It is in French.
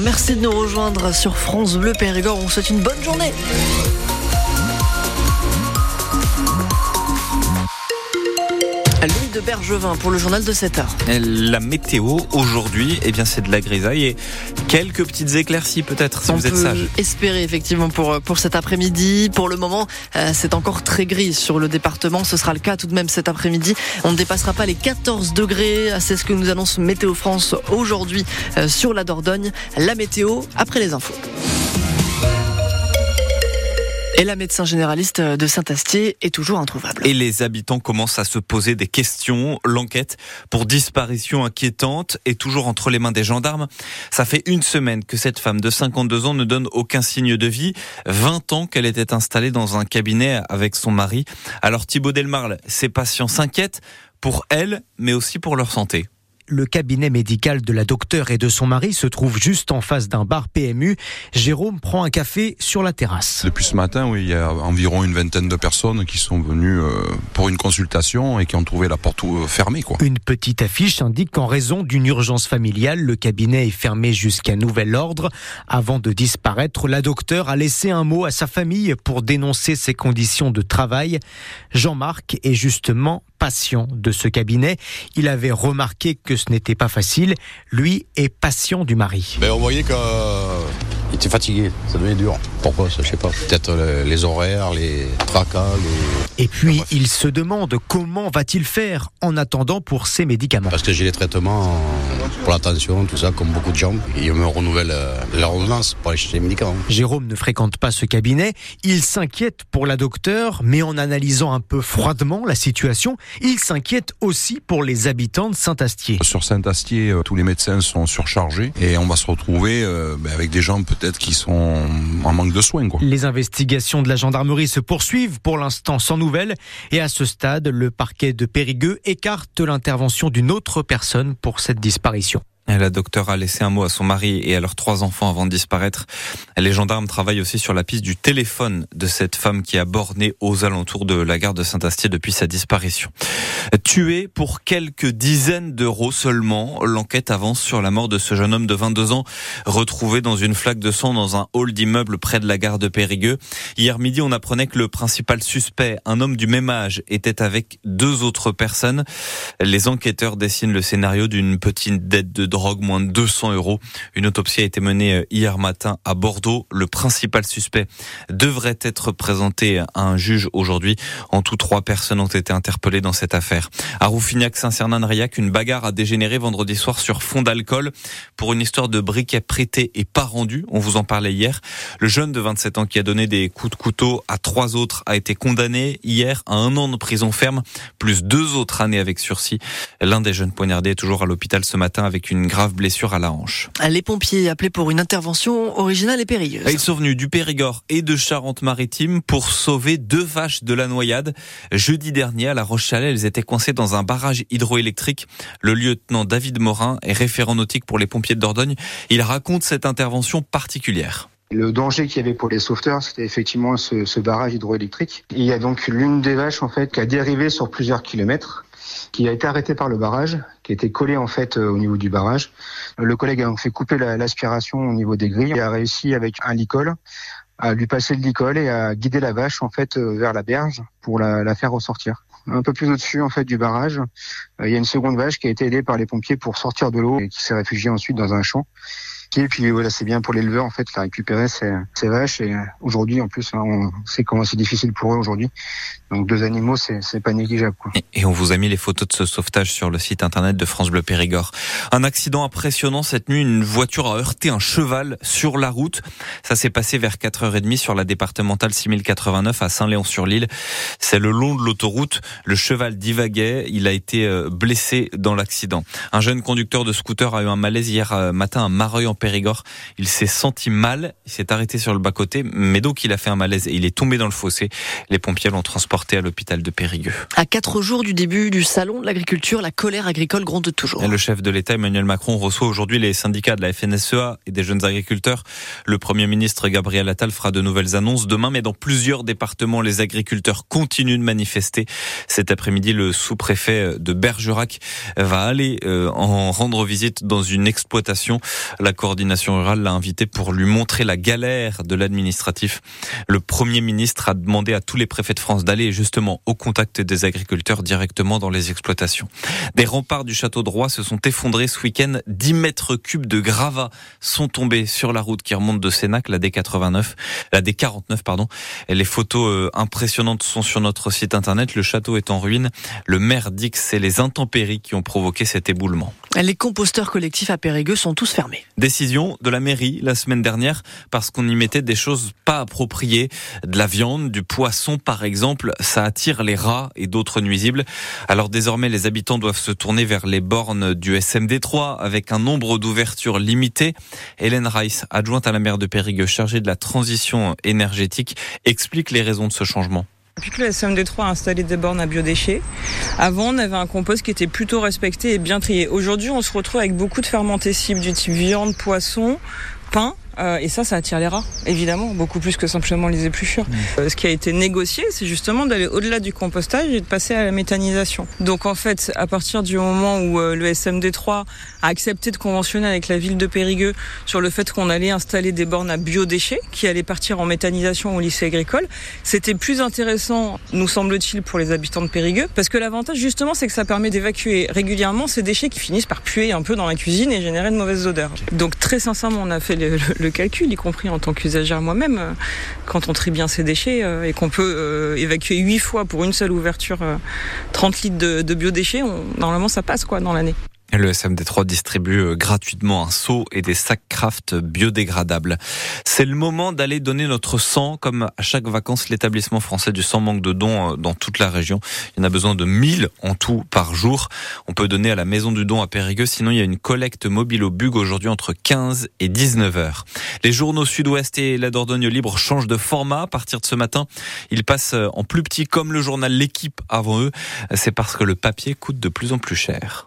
merci de nous rejoindre sur France Bleu Périgord. On vous souhaite une bonne journée. De Bergevin pour le journal de 7 heures. La météo aujourd'hui, eh bien c'est de la grisaille et quelques petites éclaircies peut-être si On vous êtes peut sage. espérer effectivement pour, pour cet après-midi. Pour le moment, euh, c'est encore très gris sur le département. Ce sera le cas tout de même cet après-midi. On ne dépassera pas les 14 degrés. C'est ce que nous annonce Météo France aujourd'hui euh, sur la Dordogne. La météo après les infos. Et la médecin généraliste de Saint-Astier est toujours introuvable. Et les habitants commencent à se poser des questions. L'enquête pour disparition inquiétante est toujours entre les mains des gendarmes. Ça fait une semaine que cette femme de 52 ans ne donne aucun signe de vie. 20 ans qu'elle était installée dans un cabinet avec son mari. Alors Thibaut Delmarle, ses patients s'inquiètent pour elle, mais aussi pour leur santé. Le cabinet médical de la docteure et de son mari se trouve juste en face d'un bar PMU. Jérôme prend un café sur la terrasse. Depuis ce matin, oui, il y a environ une vingtaine de personnes qui sont venues euh, pour une consultation et qui ont trouvé la porte euh, fermée. Quoi. Une petite affiche indique qu'en raison d'une urgence familiale, le cabinet est fermé jusqu'à nouvel ordre. Avant de disparaître, la docteure a laissé un mot à sa famille pour dénoncer ses conditions de travail. Jean-Marc est justement patient de ce cabinet. Il avait remarqué que ce n'était pas facile. Lui est patient du mari. Ben, on voyait qu'il était fatigué, ça devenait dur. Pourquoi ça, Je sais pas. Peut-être euh, les horaires, les tracas, les... Et puis, il se demande comment va-t-il faire en attendant pour ses médicaments? Parce que j'ai les traitements pour la tension, tout ça, comme beaucoup de gens. Et on me renouvelle euh, l'ordonnance pour aller chercher les médicaments. Jérôme ne fréquente pas ce cabinet. Il s'inquiète pour la docteure, mais en analysant un peu froidement la situation, il s'inquiète aussi pour les habitants de Saint-Astier. Sur Saint-Astier, euh, tous les médecins sont surchargés et on va se retrouver euh, ben, avec des gens peut-être qui sont en manque de soins. Quoi. Les investigations de la gendarmerie se poursuivent pour l'instant sans nouvelles et à ce stade, le parquet de Périgueux écarte l'intervention d'une autre personne pour cette disparition. Et La docteure a laissé un mot à son mari et à leurs trois enfants avant de disparaître. Les gendarmes travaillent aussi sur la piste du téléphone de cette femme qui a borné aux alentours de la gare de Saint-Astier depuis sa disparition. Tué pour quelques dizaines d'euros seulement, l'enquête avance sur la mort de ce jeune homme de 22 ans retrouvé dans une flaque de sang dans un hall d'immeuble près de la gare de Périgueux. Hier midi, on apprenait que le principal suspect, un homme du même âge, était avec deux autres personnes. Les enquêteurs dessinent le scénario d'une petite dette de drogue, moins de 200 euros. Une autopsie a été menée euh, hier matin à Bordeaux. Le principal suspect devrait être présenté à un juge aujourd'hui. En tout, trois personnes ont été interpellées dans cette affaire. À Rouffignac-Saint-Cernin-Riac, une bagarre a dégénéré vendredi soir sur fond d'alcool pour une histoire de briquet prêté et pas rendu. On vous en parlait hier. Le jeune de 27 ans qui a donné des coups de couteau à trois autres a été condamné hier à un an de prison ferme, plus deux autres années avec sursis. L'un des jeunes poignardés est toujours à l'hôpital ce matin avec une grave blessure à la hanche. Les pompiers appelés pour une intervention originale et périlleuse. Ils sont venus du Périgord et de Charente-Maritime pour sauver deux vaches de la noyade. Jeudi dernier, à La Roche-Chalais, elles étaient coincées dans un barrage hydroélectrique. Le lieutenant David Morin est référent nautique pour les pompiers de Dordogne. Il raconte cette intervention particulière. Le danger qu'il y avait pour les sauveteurs, c'était effectivement ce, ce barrage hydroélectrique. Il y a donc l'une des vaches en fait qui a dérivé sur plusieurs kilomètres, qui a été arrêtée par le barrage, qui était collée en fait euh, au niveau du barrage. Le collègue a fait couper la- l'aspiration au niveau des grilles et a réussi avec un licol à lui passer le licol et à guider la vache en fait euh, vers la berge pour la, la faire ressortir. Un peu plus au-dessus en fait du barrage, euh, il y a une seconde vache qui a été aidée par les pompiers pour sortir de l'eau et qui s'est réfugiée ensuite dans un champ. Et puis voilà, c'est bien pour l'éleveur en fait, qui a récupéré ces, ces vaches. Et aujourd'hui, en plus, hein, on sait comment c'est difficile pour eux aujourd'hui. Donc deux animaux, c'est pas négligeable. Quoi. Et on vous a mis les photos de ce sauvetage sur le site internet de France Bleu Périgord. Un accident impressionnant cette nuit. Une voiture a heurté un cheval sur la route. Ça s'est passé vers 4h30 sur la départementale 6089 à Saint-Léon-sur-L'Île. C'est le long de l'autoroute. Le cheval divaguait. Il a été euh, blessé dans l'accident. Un jeune conducteur de scooter a eu un malaise hier euh, matin à Mareuil en Périgord. Il s'est senti mal. Il s'est arrêté sur le bas-côté. Mais donc il a fait un malaise et il est tombé dans le fossé. Les pompiers l'ont transporté transportés à l'hôpital de Périgueux. À quatre jours du début du salon de l'agriculture, la colère agricole gronde toujours. Et le chef de l'État Emmanuel Macron reçoit aujourd'hui les syndicats de la FNSEA et des jeunes agriculteurs. Le Premier ministre Gabriel Attal fera de nouvelles annonces demain, mais dans plusieurs départements, les agriculteurs continuent de manifester. Cet après-midi, le sous-préfet de Bergerac va aller euh, en rendre visite dans une exploitation. La coordination rurale l'a invité pour lui montrer la galère de l'administratif. Le Premier ministre a demandé à tous les préfets de France d'aller justement au contact des agriculteurs directement dans les exploitations. Des remparts du château de Roy se sont effondrés ce week-end. 10 mètres cubes de gravats sont tombés sur la route qui remonte de Sénac, la D89, la D49, pardon. Les photos euh, impressionnantes sont sur notre site internet. Le château est en ruine. Le maire dit que c'est les intempéries qui ont provoqué cet éboulement. Les composteurs collectifs à Périgueux sont tous fermés. Décision de la mairie la semaine dernière parce qu'on y mettait des choses pas appropriées, de la viande, du poisson par exemple, ça attire les rats et d'autres nuisibles. Alors désormais les habitants doivent se tourner vers les bornes du SMD3 avec un nombre d'ouvertures limité. Hélène Rice, adjointe à la maire de Périgueux chargée de la transition énergétique, explique les raisons de ce changement. Depuis que le SMD3 a installé des bornes à biodéchets, avant on avait un compost qui était plutôt respecté et bien trié. Aujourd'hui on se retrouve avec beaucoup de fermentés cibles du type viande, poisson, pain euh, et ça, ça attire les rats, évidemment, beaucoup plus que simplement les épluchures. Mmh. Euh, ce qui a été négocié, c'est justement d'aller au-delà du compostage et de passer à la méthanisation. Donc en fait, à partir du moment où euh, le SMD3 a accepté de conventionner avec la ville de Périgueux sur le fait qu'on allait installer des bornes à biodéchets qui allaient partir en méthanisation au lycée agricole, c'était plus intéressant, nous semble-t-il, pour les habitants de Périgueux, parce que l'avantage justement, c'est que ça permet d'évacuer régulièrement ces déchets qui finissent par puer un peu dans la cuisine et générer de mauvaises odeurs. Donc très sincèrement, on a fait le, le le calcul, y compris en tant qu'usagère moi-même. Euh, quand on trie bien ses déchets euh, et qu'on peut euh, évacuer 8 fois pour une seule ouverture 30 litres de, de biodéchets, normalement ça passe quoi dans l'année. Le SMD3 distribue euh, gratuitement un seau et des sacs craft biodégradables. C'est le moment d'aller donner notre sang, comme à chaque vacances, l'établissement français du sang manque de dons euh, dans toute la région. Il y en a besoin de 1000 en tout par jour. On peut donner à la maison du don à Périgueux, sinon il y a une collecte mobile au Bug aujourd'hui entre 15 et 19 heures. Les journaux Sud-Ouest et la Dordogne Libre changent de format à partir de ce matin. Ils passent euh, en plus petit comme le journal L'équipe avant eux. C'est parce que le papier coûte de plus en plus cher.